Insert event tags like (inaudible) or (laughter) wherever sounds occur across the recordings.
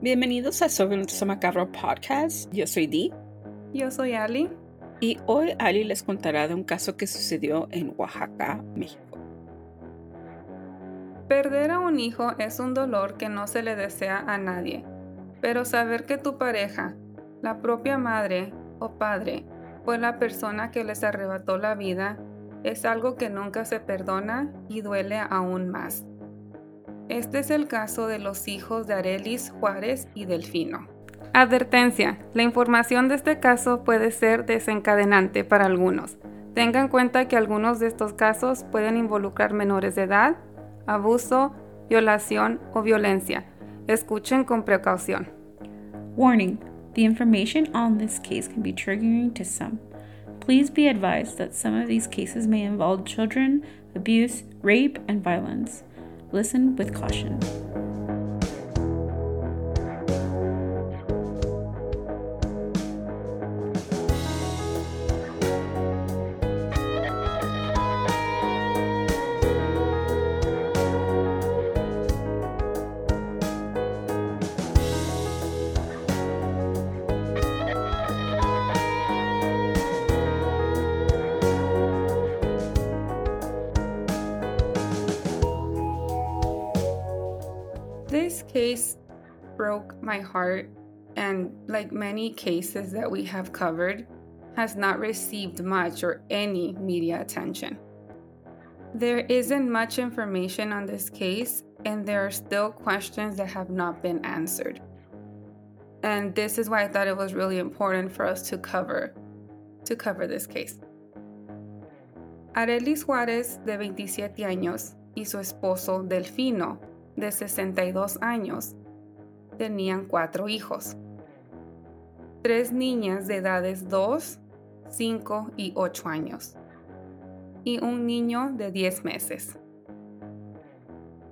Bienvenidos a Sobre Nuestro Macabro Podcast. Yo soy Dee. Yo soy Ali. Y hoy Ali les contará de un caso que sucedió en Oaxaca, México. Perder a un hijo es un dolor que no se le desea a nadie, pero saber que tu pareja, la propia madre o padre, fue la persona que les arrebató la vida, es algo que nunca se perdona y duele aún más. Este es el caso de los hijos de Arelis Juárez y Delfino. Advertencia, la información de este caso puede ser desencadenante para algunos. Tengan en cuenta que algunos de estos casos pueden involucrar menores de edad abuso, violación o violencia. Escuchen con precaución. Warning the information on this case can be triggering to some. Please be advised that some of these cases may involve children, abuse, rape, and violence. Listen with caution. Case broke my heart, and like many cases that we have covered, has not received much or any media attention. There isn't much information on this case, and there are still questions that have not been answered. And this is why I thought it was really important for us to cover to cover this case. Arelis Juárez, de 27 años, y su esposo Delfino, de 62 años, tenían cuatro hijos. Tres niñas de edades 2, 5 y 8 años. Y un niño de 10 meses.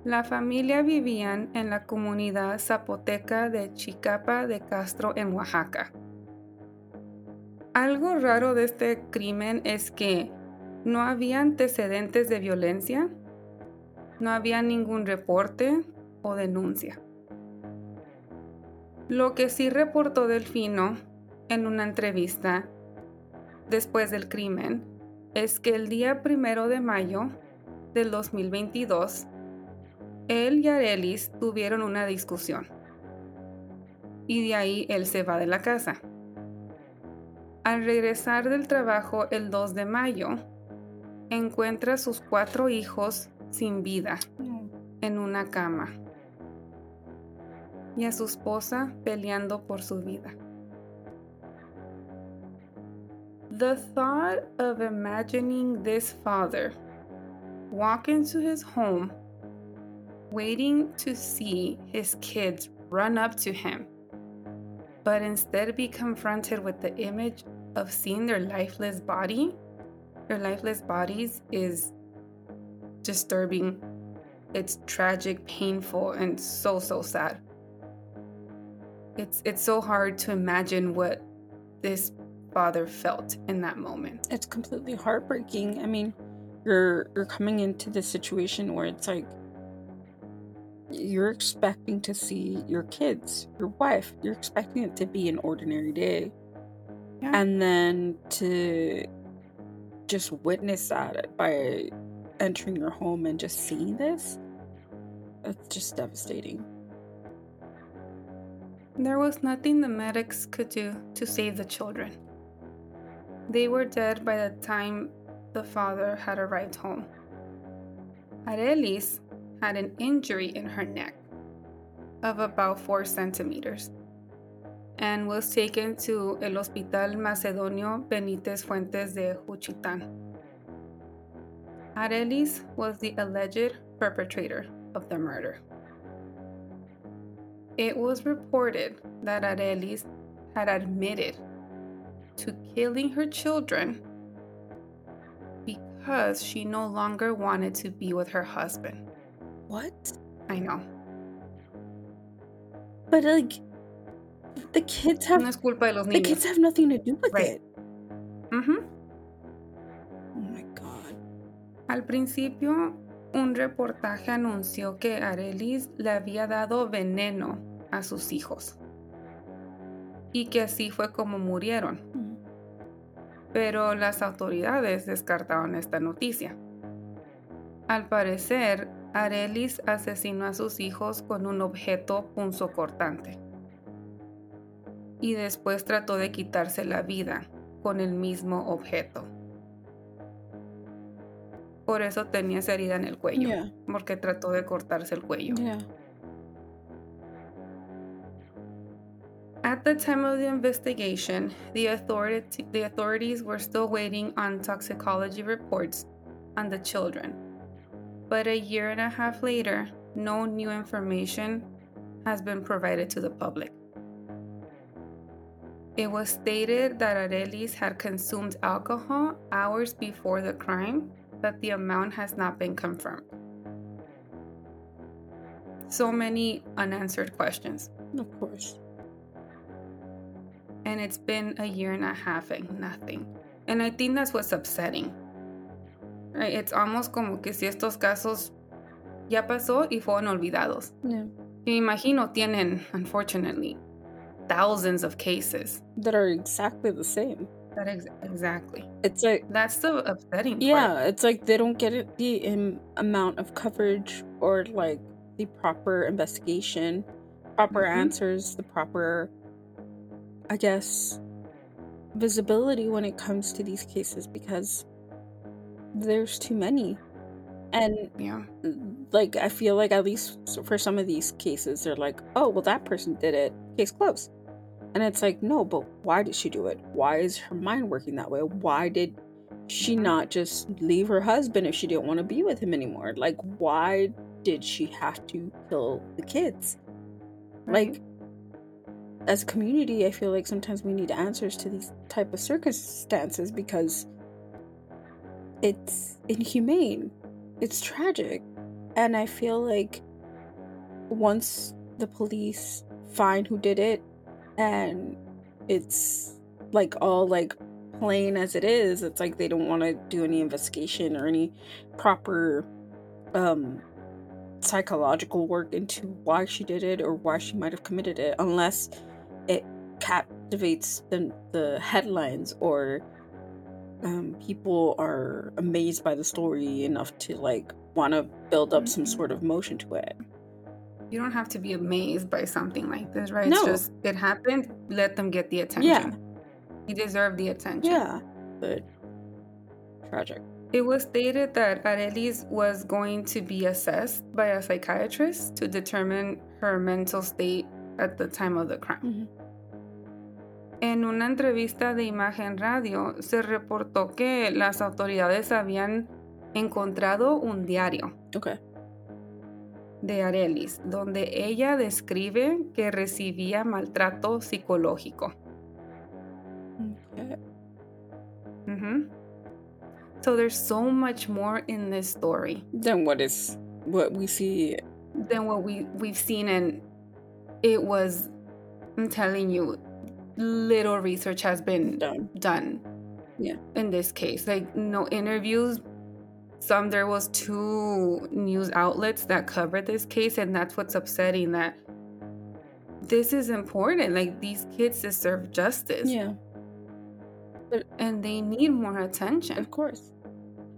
La familia vivían en la comunidad zapoteca de Chicapa de Castro en Oaxaca. Algo raro de este crimen es que no había antecedentes de violencia, no había ningún reporte o denuncia. Lo que sí reportó Delfino en una entrevista después del crimen es que el día primero de mayo del 2022, él y Arelis tuvieron una discusión. Y de ahí él se va de la casa. Al regresar del trabajo el 2 de mayo, encuentra a sus cuatro hijos sin vida en una cama y a su esposa peleando por su vida. The thought of imagining this father walk into his home, waiting to see his kids run up to him, but instead be confronted with the image of seeing their lifeless body, their lifeless bodies is disturbing. It's tragic, painful, and so so sad. It's it's so hard to imagine what this father felt in that moment. It's completely heartbreaking. I mean, you're you're coming into this situation where it's like you're expecting to see your kids, your wife, you're expecting it to be an ordinary day. Yeah. And then to just witness that by entering your home and just seeing this, it's just devastating. There was nothing the medics could do to save the children. They were dead by the time the father had arrived home. Arelis had an injury in her neck of about 4 centimeters and was taken to el Hospital Macedonio Benítez Fuentes de Juchitán. Arelis was the alleged perpetrator of the murder. It was reported that Arelis had admitted to killing her children because she no longer wanted to be with her husband. What? I know. But like, the kids have No es culpa de los the kids have nothing to do with Right. it. Ujú. Al principio, un reportaje anunció que Arelis le había dado veneno a sus hijos y que así fue como murieron. Pero las autoridades descartaron esta noticia. Al parecer, Arelis asesinó a sus hijos con un objeto punzocortante y después trató de quitarse la vida con el mismo objeto. Por eso tenía esa herida en el cuello, Yeah. porque trató de cortarse el cuello. Yeah. At the time of the investigation, the, authority, the authorities were still waiting on toxicology reports on the children. But a year and a half later, no new information has been provided to the public. It was stated that Arelis had consumed alcohol hours before the crime, but the amount has not been confirmed. So many unanswered questions. Of course. and it's been a year and a half and nothing. And I think that's what's upsetting. Right? It's almost como que si estos casos ya pasó y fueron olvidados. Yeah. Me imagino tienen, unfortunately, thousands of cases. That are exactly the same. That ex- exactly. It's like That's the upsetting part. yeah, it's like they don't get it, the um, amount of coverage or like the proper investigation, proper Mhm. answers, the proper, I guess, visibility when it comes to these cases because there's too many. And Yeah. like I feel like at least for some of these cases they're like, "Oh, well that person did it. Case closed." And it's like, "No, but why did she do it? Why is her mind working that way? Why did she not just leave her husband if she didn't want to be with him anymore? Like why did she have to kill the kids?" Like as a community, I feel like sometimes we need answers to these type of circumstances because it's inhumane. It's tragic. And I feel like once the police find who did it and it's like all like plain as it is, it's like they don't want to do any investigation or any proper um psychological work into why she did it or why she might have committed it unless it captivates the the headlines or um, people are amazed by the story enough to like want to build up some Mhm. sort of motion to it. You don't have to be amazed by something like this, right? No. It's just, it happened, let them get the attention. Yeah, You deserve the attention. yeah, but tragic. It was stated that Arelis was going to be assessed by a psychiatrist to determine her mental state at the time of the crime. Mhm. En una entrevista de Imagen Radio se reportó que las autoridades habían encontrado un diario Okay. De Arelis donde ella describe que recibía maltrato psicológico. Okay. Ujú. So there's so much more in this story. than what is what we see? than what we we've seen and it was I'm telling you little research has been Done. done Yeah. in this case like no interviews some there was two news outlets that covered this case and that's what's upsetting that this is important like these kids deserve justice Yeah, and they need more attention of course.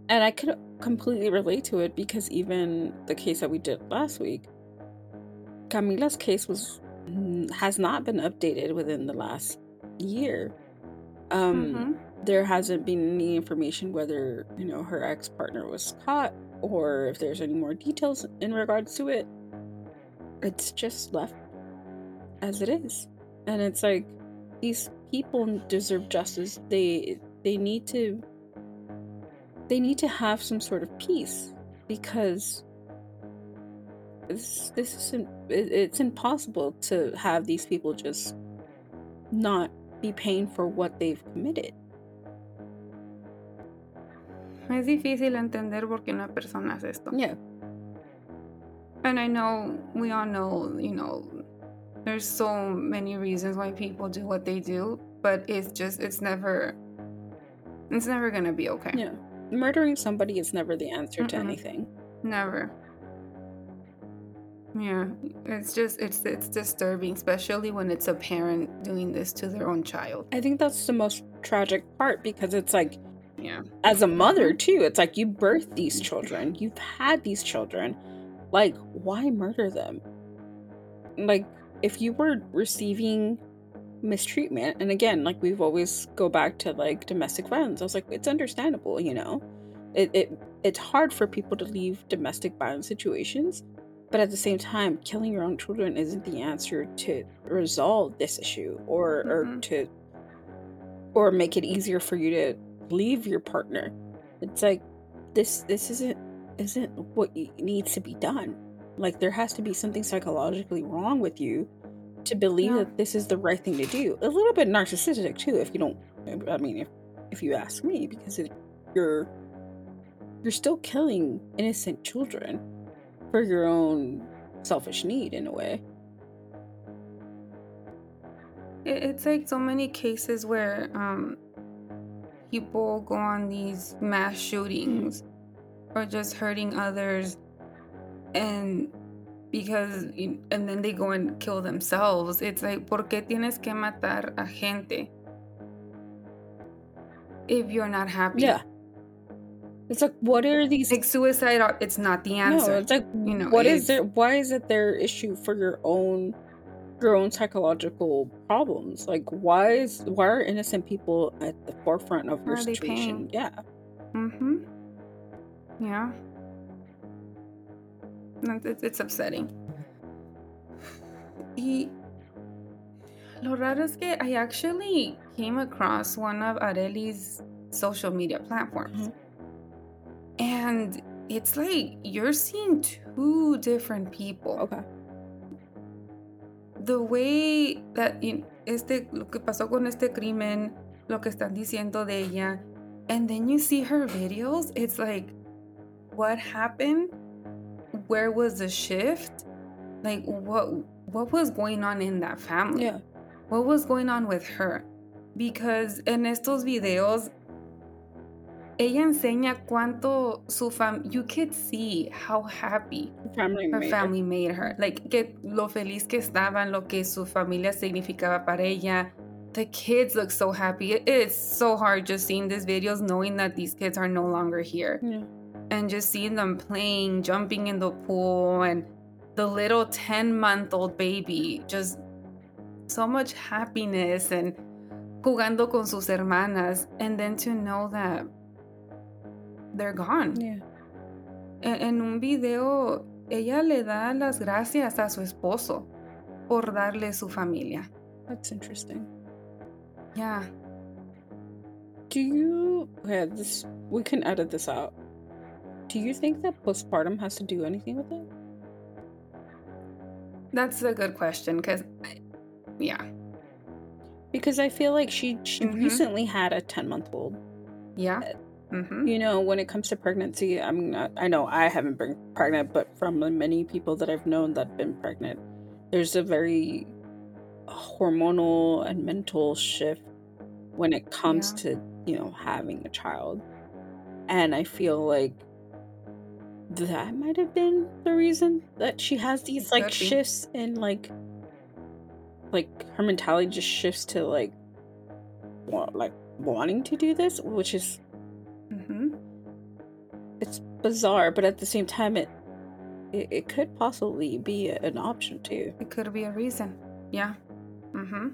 And I could completely relate to it because even the case that we did last week, Camila's case was has not been updated within the last year. Um, Mhm. There hasn't been any information whether you know her ex partner was caught or if there's any more details in regards to it. It's just left as it is, and it's like these people deserve justice. They they need to they need to have some sort of peace because this this isn't it, it's impossible to have these people just not be paying for what they've committed. Es difícil entender por qué una persona hace esto. Yeah. And I know we all know, you know, there's so many reasons why people do what they do, but it's just it's never it's never gonna be okay. Yeah. Murdering somebody is never the answer to Mm-mm. anything. Never. Yeah, it's just it's it's disturbing, especially when it's a parent doing this to their own child. I think that's the most tragic part because it's like Yeah. as a mother too, it's like you birthed these children, you've had these children. Like, why murder them? Like, if you were receiving mistreatment, and again, like we've always go back to like domestic violence, I was like, it's understandable, you know? It, it it's hard for people to leave domestic violence situations, but at the same time, killing your own children isn't the answer to resolve this issue or or Mhm. to or make it easier for you to leave your partner. It's like this this isn't isn't what needs to be done. Like there has to be something psychologically wrong with you to believe Yeah. that this is the right thing to do. A little bit narcissistic too, if you don't. I mean, if if you ask me, because it, you're you're still killing innocent children for your own selfish need in a way. It's like so many cases where um people go on these mass shootings or just hurting others and because and then they go and kill themselves. It's like ¿por qué tienes que matar a gente if you're not happy? Yeah. It's like what are these Like suicide it's not the answer. No, it's like you know, what is there why is it their issue for your own your own psychological problems? Like why is why are innocent people at the forefront of your Why are they situation? paying? Yeah. Mm-hmm. Yeah. It's, it's upsetting. Y lo raro es que I actually came across one of Areli's social media platforms. Mhm. And it's like you're seeing two different people. Okay. The way that in, este lo que pasó con este crimen, lo que están diciendo de ella, and then you see her videos, it's like, what happened? Where was the shift? Like what what was going on in that family? Yeah. What was going on with her? Because en estos videos ella enseña cuánto su fam you could see how happy Family her made family made her. Like, que lo feliz que estaban, lo que su familia significaba para ella. The kids look so happy. It- It's so hard just seeing these videos, knowing that these kids are no longer here. Yeah. And just seeing them playing, jumping in the pool, and the little 10 month old baby. Just so much happiness and jugando con sus hermanas. And then to know that they're gone. Yeah. En, en un video, ella le da las gracias a su esposo por darle su familia. That's interesting. Yeah. Do you okay, this we can edit this out. Do you think that postpartum has to do anything with it? That's a good question because, yeah. Because I feel like she she Mhm. recently had a 10 month old. Yeah. Mm-hmm. You know, when it comes to pregnancy, I'm not, I know I haven't been pregnant, but from the many people that I've known that have been pregnant, there's a very hormonal and mental shift when it comes Yeah. to, you know, having a child. And I feel like that might have been the reason that she has these like be. shifts in like like her mentality just shifts to like wa- like wanting to do this, which is. It's bizarre, but at the same time, it it, it could possibly be an option too. It could be a reason. Yeah. Mm-hmm.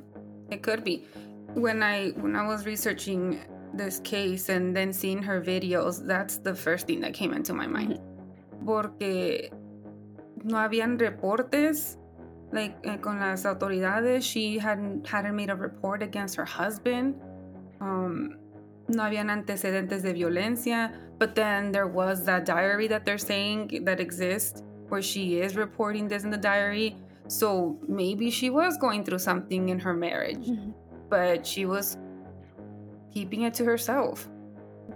It could be. When I when I was researching this case and then seeing her videos, that's the first thing that came into my mind. Porque no habían reportes like eh, con las autoridades. She hadn't hadn't made a report against her husband. Um, no habían antecedentes de violencia. But then there was that diary that they're saying that exists where she is reporting this in the diary. So maybe she was going through something in her marriage, Mhm. but she was keeping it to herself.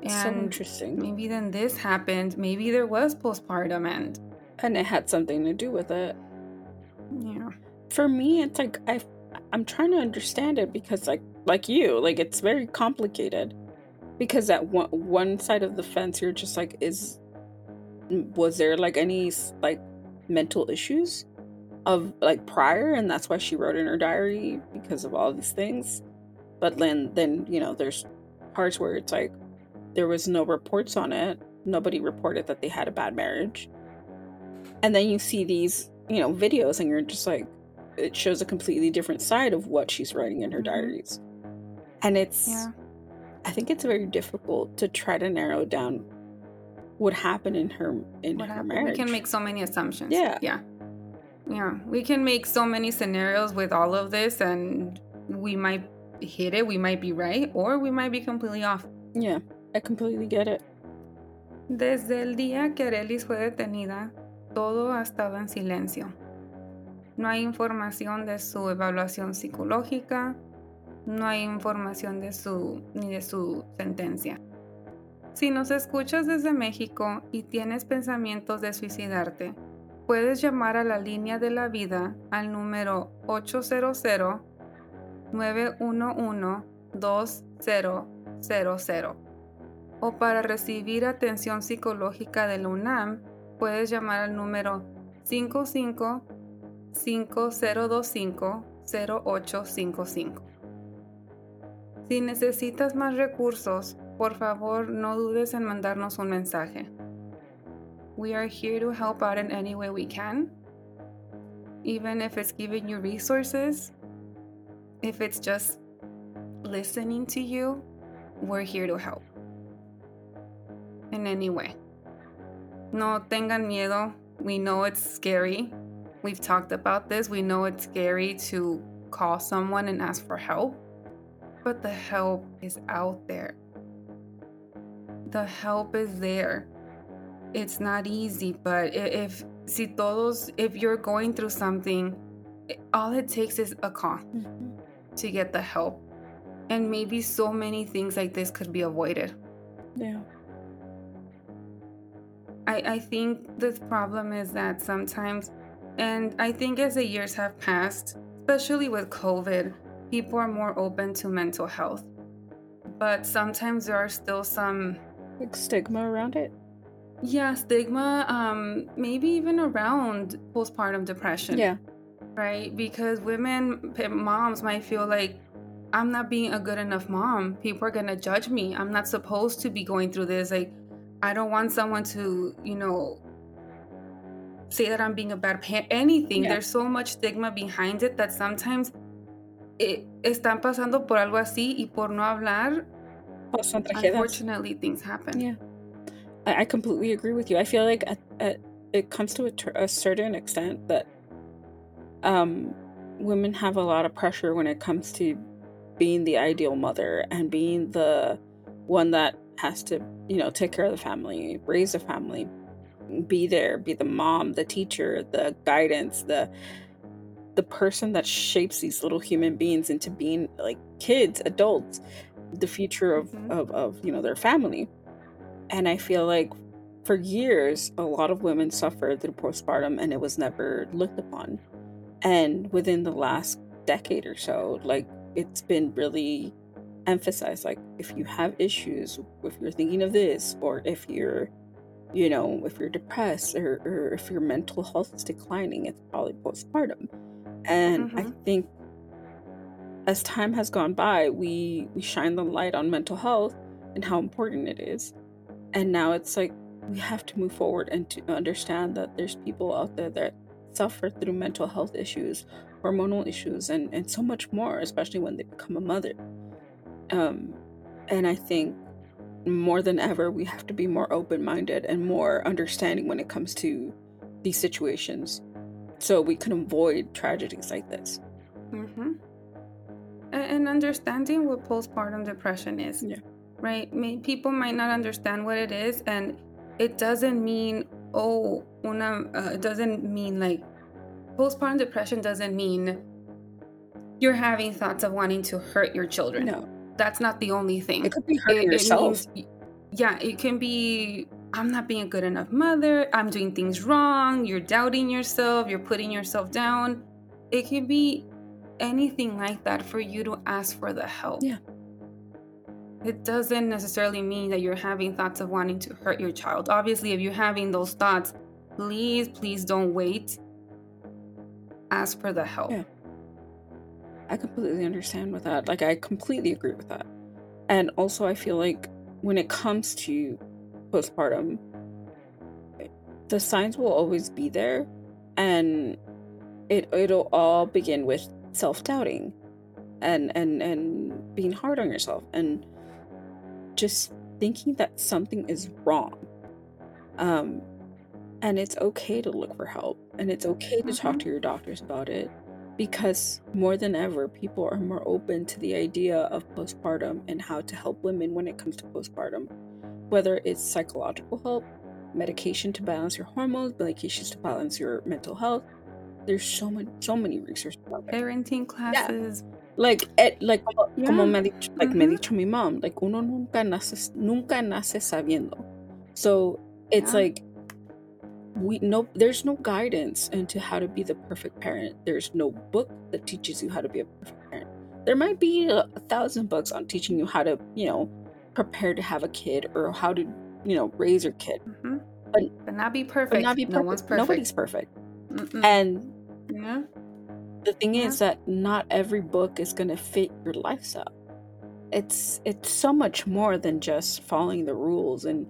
so And interesting. maybe then this happened. Maybe there was postpartum and And it had something to do with it. yeah. For me, it's like I I'm trying to understand it because like like you, like it's very complicated. Because at one one side of the fence you're just like is was there like any like mental issues of like prior and that's why she wrote in her diary because of all these things. But then then, you know, there's parts where it's like there was no reports on it. Nobody reported that they had a bad marriage. And then you see these, you know, videos and you're just like it shows a completely different side of what she's writing in her Mhm. diaries. And it's Yeah. I think it's very difficult to try to narrow down what happened in her in What her happened? marriage. We can make so many assumptions. Yeah. Yeah. Yeah. We can make so many scenarios with all of this and we might hit it, we might be right, or we might be completely off. Yeah, I completely get it. Desde el día que Arelis fue detenida, todo ha estado en silencio. No hay información de su evaluación psicológica, no hay información de su ni de su sentencia. Si nos escuchas desde México y tienes pensamientos de suicidarte, puedes llamar a la línea de la vida al número 800 911 2000 o para recibir atención psicológica de la UNAM, puedes llamar al número 55 5025 0855. Si necesitas más recursos, por favor no dudes en mandarnos un mensaje. We are here to help out in any way we can, even if it's giving you resources, if it's just listening to you, we're here to help in any way. No tengan miedo. We know it's scary. We've talked about this. We know it's scary to call someone and ask for help, but the help is out there. The help is there. It's not easy, but if si todos if you're going through something, all it takes is a call mm-hmm. to get the help. And maybe so many things like this could be avoided. Yeah. I, I think the problem is that sometimes, and I think as the years have passed, especially with COVID, people are more open to mental health. But sometimes there are still some, Like stigma around it. yeah, stigma, um, maybe even around postpartum depression. Yeah. Right? Because women, moms might feel like, I'm not being a good enough mom. People are going to judge me. I'm not supposed to be going through this. Like, I don't want someone to, you know, say that I'm being a bad parent. Anything. Yeah. There's so much stigma behind it that sometimes it, están pasando por algo así y por no hablar, tragedias. unfortunately, things happen. Yeah. I, I completely agree with you. I feel like at, at, it comes to a, a certain extent that um, women have a lot of pressure when it comes to being the ideal mother and being the one that has to, you know, take care of the family, raise a family, be there, be the mom, the teacher, the guidance, the the person that shapes these little human beings into being like kids, adults, the future of, Mhm. of, of you know their family. And I feel like for years a lot of women suffered through postpartum and it was never looked upon. And within the last decade or so, like it's been really emphasized like if you have issues, if you're thinking of this, or if you're you know, if you're depressed or, or if your mental health is declining, it's probably postpartum. And I Mhm. think as time has gone by, we we shine the light on mental health and how important it is. And now it's like we have to move forward and to understand that there's people out there that suffer through mental health issues, hormonal issues, and, and so much more, especially when they become a mother. Um, and I think more than ever, we have to be more open minded and more understanding when it comes to these situations so we can avoid tragedies like this. Mm-hmm. And understanding what postpartum depression is. Yeah. Right? People might not understand what it is, and it doesn't mean, oh, una uh, it doesn't mean like postpartum depression doesn't mean you're having thoughts of wanting to hurt your children. No, That's not the only thing. it could be hurting It- it yourself. means- yeah, it can be I'm not being a good enough mother, I'm doing things wrong, you're doubting yourself, you're putting yourself down. It can be anything like that for you to ask for the help. Yeah. It doesn't necessarily mean that you're having thoughts of wanting to hurt your child. Obviously, if you're having those thoughts, please, please don't wait. Ask for the help. Yeah. I completely understand with that. Like I completely agree with that. And also I feel like when it comes to postpartum the signs will always be there and it it'll all begin with self-doubting and and and being hard on yourself and just thinking that something is wrong. Um and it's okay to look for help and it's okay to talk Mhm. to your doctors about it because more than ever people are more open to the idea of postpartum and how to help women when it comes to postpartum whether it's psychological help medication to balance your hormones medications to balance your mental health there's so many so many resources Parenting classes. Yeah. like eh, like como, como Yeah. me, dicho, like me Mhm. dicho mi mom like uno nunca nace nunca nace sabiendo so it's Yeah. like we no there's no guidance into how to be the perfect parent there's no book that teaches you how to be a perfect parent there might be a, a thousand books on teaching you how to you know prepare to have a kid or how to you know raise your kid Mhm. But- but not be perfect. not be No one's perfect. nobody's perfect Mm-mm. and yeah. the thing Yeah. is that not every book is going to fit your lifestyle it's it's so much more than just following the rules and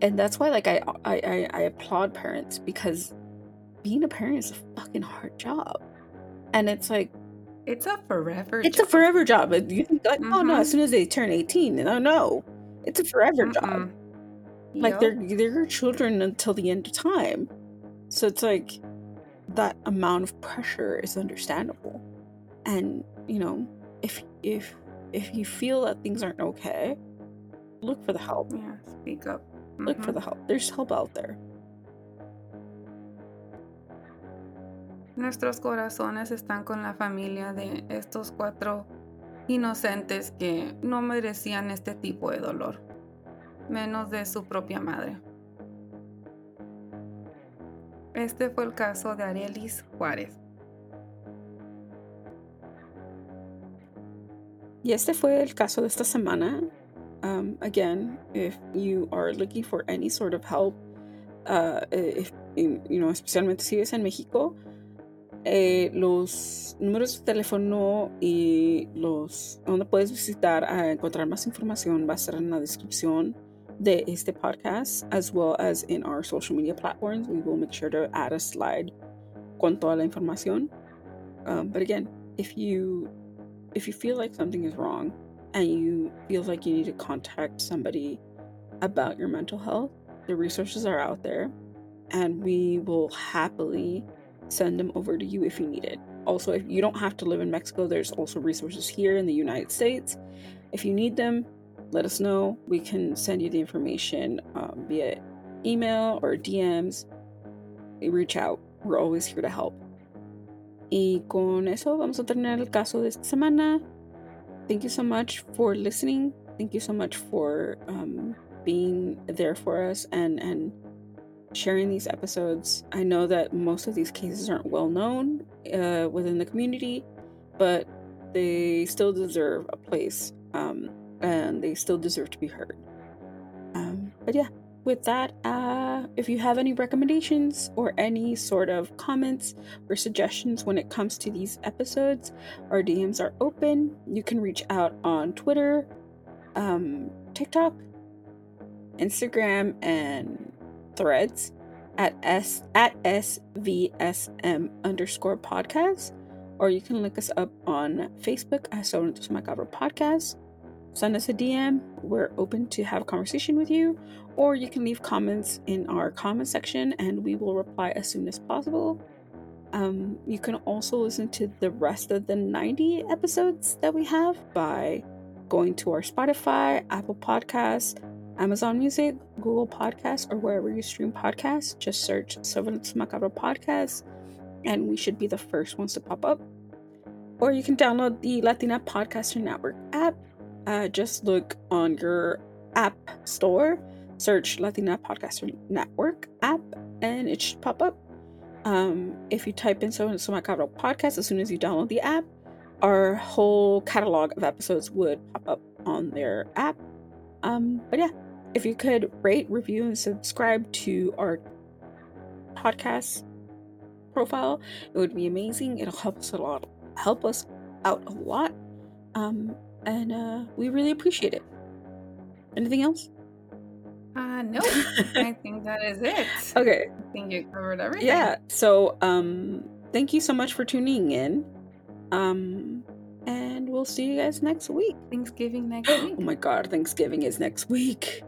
and that's why like i i i, I applaud parents because being a parent is a fucking hard job and it's like It's a forever. Job. It's a forever job you think like oh no as soon as they turn 18 no no it's a forever job Mm-mm. like Yup. they're they're your children until the end of time so it's like that amount of pressure is understandable and you know if if if you feel that things aren't okay look for the help Yeah, speak up. look for Mhm. the help there's help out there Nuestros corazones están con la familia de estos cuatro inocentes que no merecían este tipo de dolor, menos de su propia madre. Este fue el caso de Arelis Juárez. y este fue el caso de esta semana um, again if you are looking for any sort of help uh, if you know especialmente si vives en México eh, los números de teléfono y los donde puedes visitar a encontrar más información va a estar en la descripción de este podcast as well as in our social media platforms. We will make sure to add a slide con toda la información. Um, but again if you if you feel like something is wrong and you feel like you need to contact somebody about your mental health the resources are out there and we will happily send them over to you if you need it. Also, if you don't have to live in Mexico, there's also resources here in the United States. If you need them, let us know. We can send you the information um, via email or DMs. Reach out. We're always here to help. Y con eso vamos a terminar el caso de esta semana. Thank you so much for listening. Thank you so much for um, being there for us and and sharing these episodes. I know that most of these cases aren't well known uh, within the community, but they still deserve a place um, and they still deserve to be heard. Um, but yeah, with that, uh, if you have any recommendations or any sort of comments or suggestions when it comes to these episodes, our DMs are open. You can reach out on Twitter, um, TikTok, Instagram, and threads at s at svsm underscore podcast or you can look us up on facebook as Sorrentos Macabro podcast. Send us a dm we're open to have a conversation with you or you can leave comments in our comment section and we will reply as soon as possible. Um, you can also listen to the rest of the 90 episodes that we have by going to our spotify apple podcasts Amazon Music, Google Podcasts, or wherever you stream podcasts. Just search Servants Macabro Podcast, and we should be the first ones to pop up. Or you can download the Latina Podcaster Network app. Uh, just look on your app store, search Latina Podcaster Network app, and it should pop up. Um, if you type in So Macabro Podcast as soon as you download the app, our whole catalog of episodes would pop up on their app. Um, but yeah, if you could rate, review, and subscribe to our podcast profile, it would be amazing. It'll help us a lot, help us out a lot, um, and uh, we really appreciate it. Anything else? Uh, no, (laughs) I think that is it. Okay. I think you covered everything. Yeah. So, um, thank you so much for tuning in. Um, and we'll see you guys next week. Thanksgiving next (gasps) week. Oh my god, Thanksgiving is next week.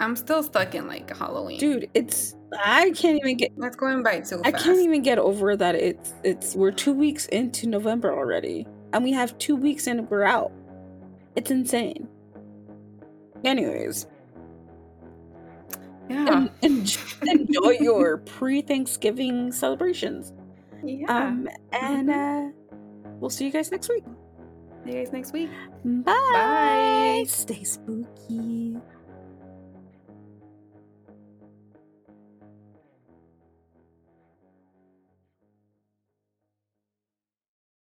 I'm still stuck in like Halloween. Dude, it's I can't even get That's going by too fast. I can't even get over that it's it's we're 2 weeks into November already and we have 2 weeks and we're out. It's insane. Anyways, Yeah. en- en- enjoy your pre-Thanksgiving celebrations. yeah. Um and uh we'll see you guys next week. See you guys next week. Bye. Bye. Stay spooky.